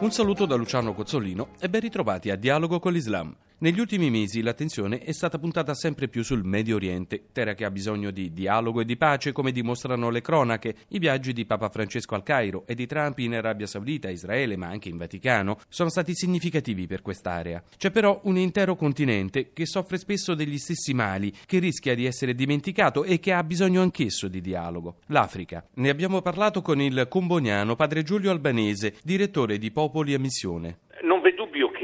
Un saluto da Luciano Cozzolino e ben ritrovati a Dialogo con l'Islam. Negli ultimi mesi l'attenzione è stata puntata sempre più sul Medio Oriente, terra che ha bisogno di dialogo e di pace, come dimostrano le cronache. I viaggi di Papa Francesco al Cairo e di Trump in Arabia Saudita, Israele, ma anche in Vaticano, sono stati significativi per quest'area. C'è però un intero continente che soffre spesso degli stessi mali, che rischia di essere dimenticato e che ha bisogno anch'esso di dialogo. L'Africa. Ne abbiamo parlato con il comboniano padre Giulio Albanese, direttore di Popoli a Missione.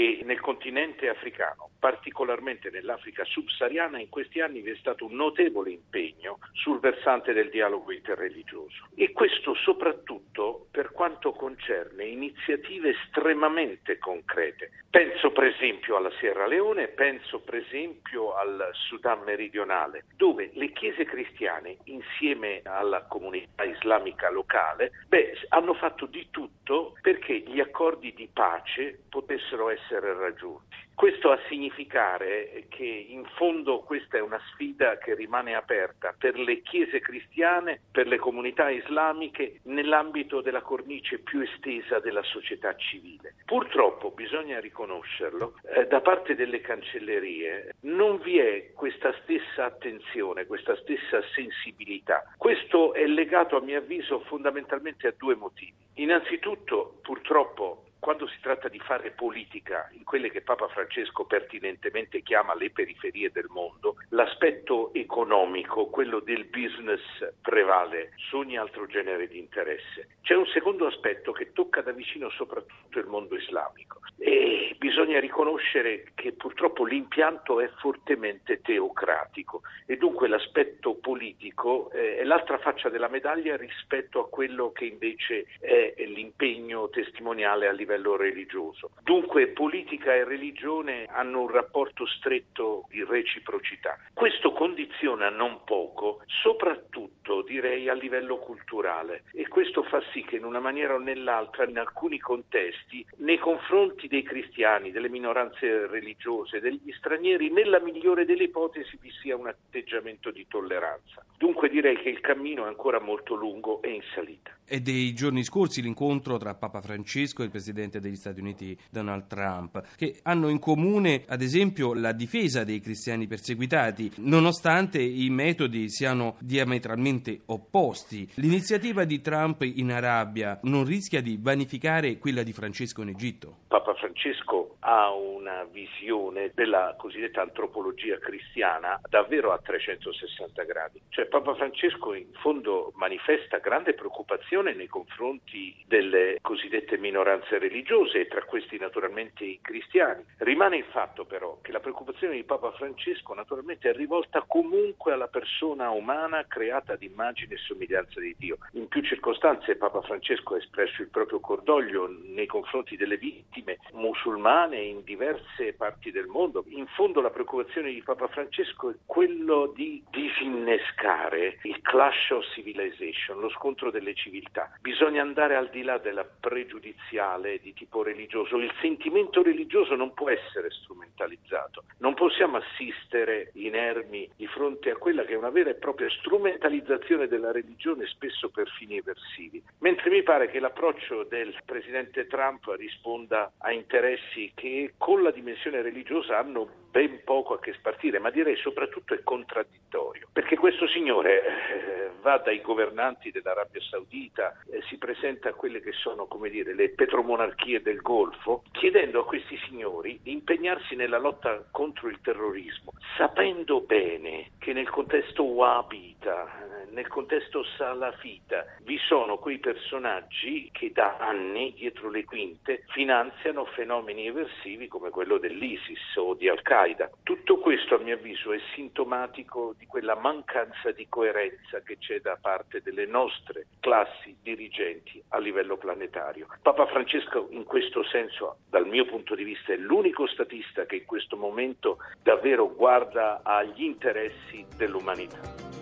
Che nel continente africano, particolarmente nell'Africa subsahariana, in questi anni vi è stato un notevole impegno sul versante del dialogo interreligioso e questo soprattutto per quanto concerne iniziative estremamente concrete. Penso per esempio alla Sierra Leone, penso per esempio al Sudan meridionale, dove le chiese cristiane insieme alla comunità islamica locale beh, hanno fatto di tutto perché gli accordi di pace potessero essere raggiunti. Questo a significare che in fondo questa è una sfida che rimane aperta per le chiese cristiane, per le comunità islamiche nell'ambito della cornice più estesa della società civile. Purtroppo bisogna riconoscerlo, eh, da parte delle cancellerie non vi è questa stessa attenzione, questa stessa sensibilità. Questo è legato a mio avviso fondamentalmente a due motivi. Innanzitutto purtroppo quando si tratta di fare politica in quelle che Papa Francesco pertinentemente chiama le periferie del mondo, l'aspetto economico, quello del business, prevale su ogni altro genere di interesse. C'è un secondo aspetto che tocca da vicino soprattutto il mondo islamico e bisogna riconoscere che purtroppo l'impianto è fortemente teocratico e dunque l'aspetto politico eh, è l'altra faccia della medaglia rispetto a quello che invece è l'impegno testimoniale a livello livello religioso. Dunque politica e religione hanno un rapporto stretto di reciprocità. Questo condiziona non poco, soprattutto direi a livello culturale e questo fa sì che in una maniera o nell'altra, in alcuni contesti, nei confronti dei cristiani, delle minoranze religiose, degli stranieri, nella migliore delle ipotesi vi sia un atteggiamento di tolleranza. Dunque direi che il cammino è ancora molto lungo e in salita. È dei giorni scorsi l'incontro tra Papa Francesco e il Presidente degli Stati Uniti Donald Trump, che hanno in comune ad esempio la difesa dei cristiani perseguitati, nonostante i metodi siano diametralmente opposti. L'iniziativa di Trump in Arabia non rischia di vanificare quella di Francesco in Egitto? Papa Francesco ha una visione della cosiddetta antropologia cristiana davvero a 360 gradi. Cioè Papa Francesco in fondo manifesta grande preoccupazione nei confronti delle cosiddette minoranze religiose e tra questi naturalmente i cristiani. Rimane il fatto però che la preoccupazione di Papa Francesco naturalmente è rivolta comunque alla persona umana creata ad immagine e somiglianza di Dio. In più circostanze Papa Francesco ha espresso il proprio cordoglio nei confronti delle vittime musulmane in diverse parti del mondo. In fondo la preoccupazione di Papa Francesco è quello di disinnescare il clash of civilization, lo scontro delle civiltà. Bisogna andare al di là della pregiudiziale di tipo religioso. Il sentimento religioso non può essere strumentalizzato. Non possiamo assistere inermi di fronte a quella che è una vera e propria strumentalizzazione della religione, spesso per fini eversivi. Mentre mi pare che l'approccio del presidente Trump risponda a interessi che con la dimensione religiosa hanno ben poco a che spartire, ma direi soprattutto è contraddittorio, perché questo signore eh, va dai governanti dell'Arabia Saudita, eh, si presenta a quelle che sono, dire, le petromonarchie del Golfo, chiedendo a questi signori di impegnarsi nella lotta contro il terrorismo, sapendo bene che nel contesto wahhabita, nel contesto salafita vi sono quei personaggi che da anni dietro le quinte finanziano fenomeni eversivi come quello dell'ISIS o di Al-Qaeda. Tutto questo a mio avviso è sintomatico di quella mancanza di coerenza che c'è da parte delle nostre classi dirigenti a livello planetario. Papa Francesco in questo senso, dal mio punto di vista, è l'unico statista che in questo momento davvero guarda agli interessi dell'umanità.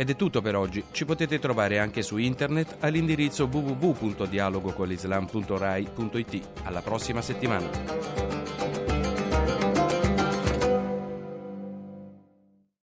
Ed è tutto per oggi. Ci potete trovare anche su internet all'indirizzo www.dialogocolislam.rai.it. Alla prossima settimana.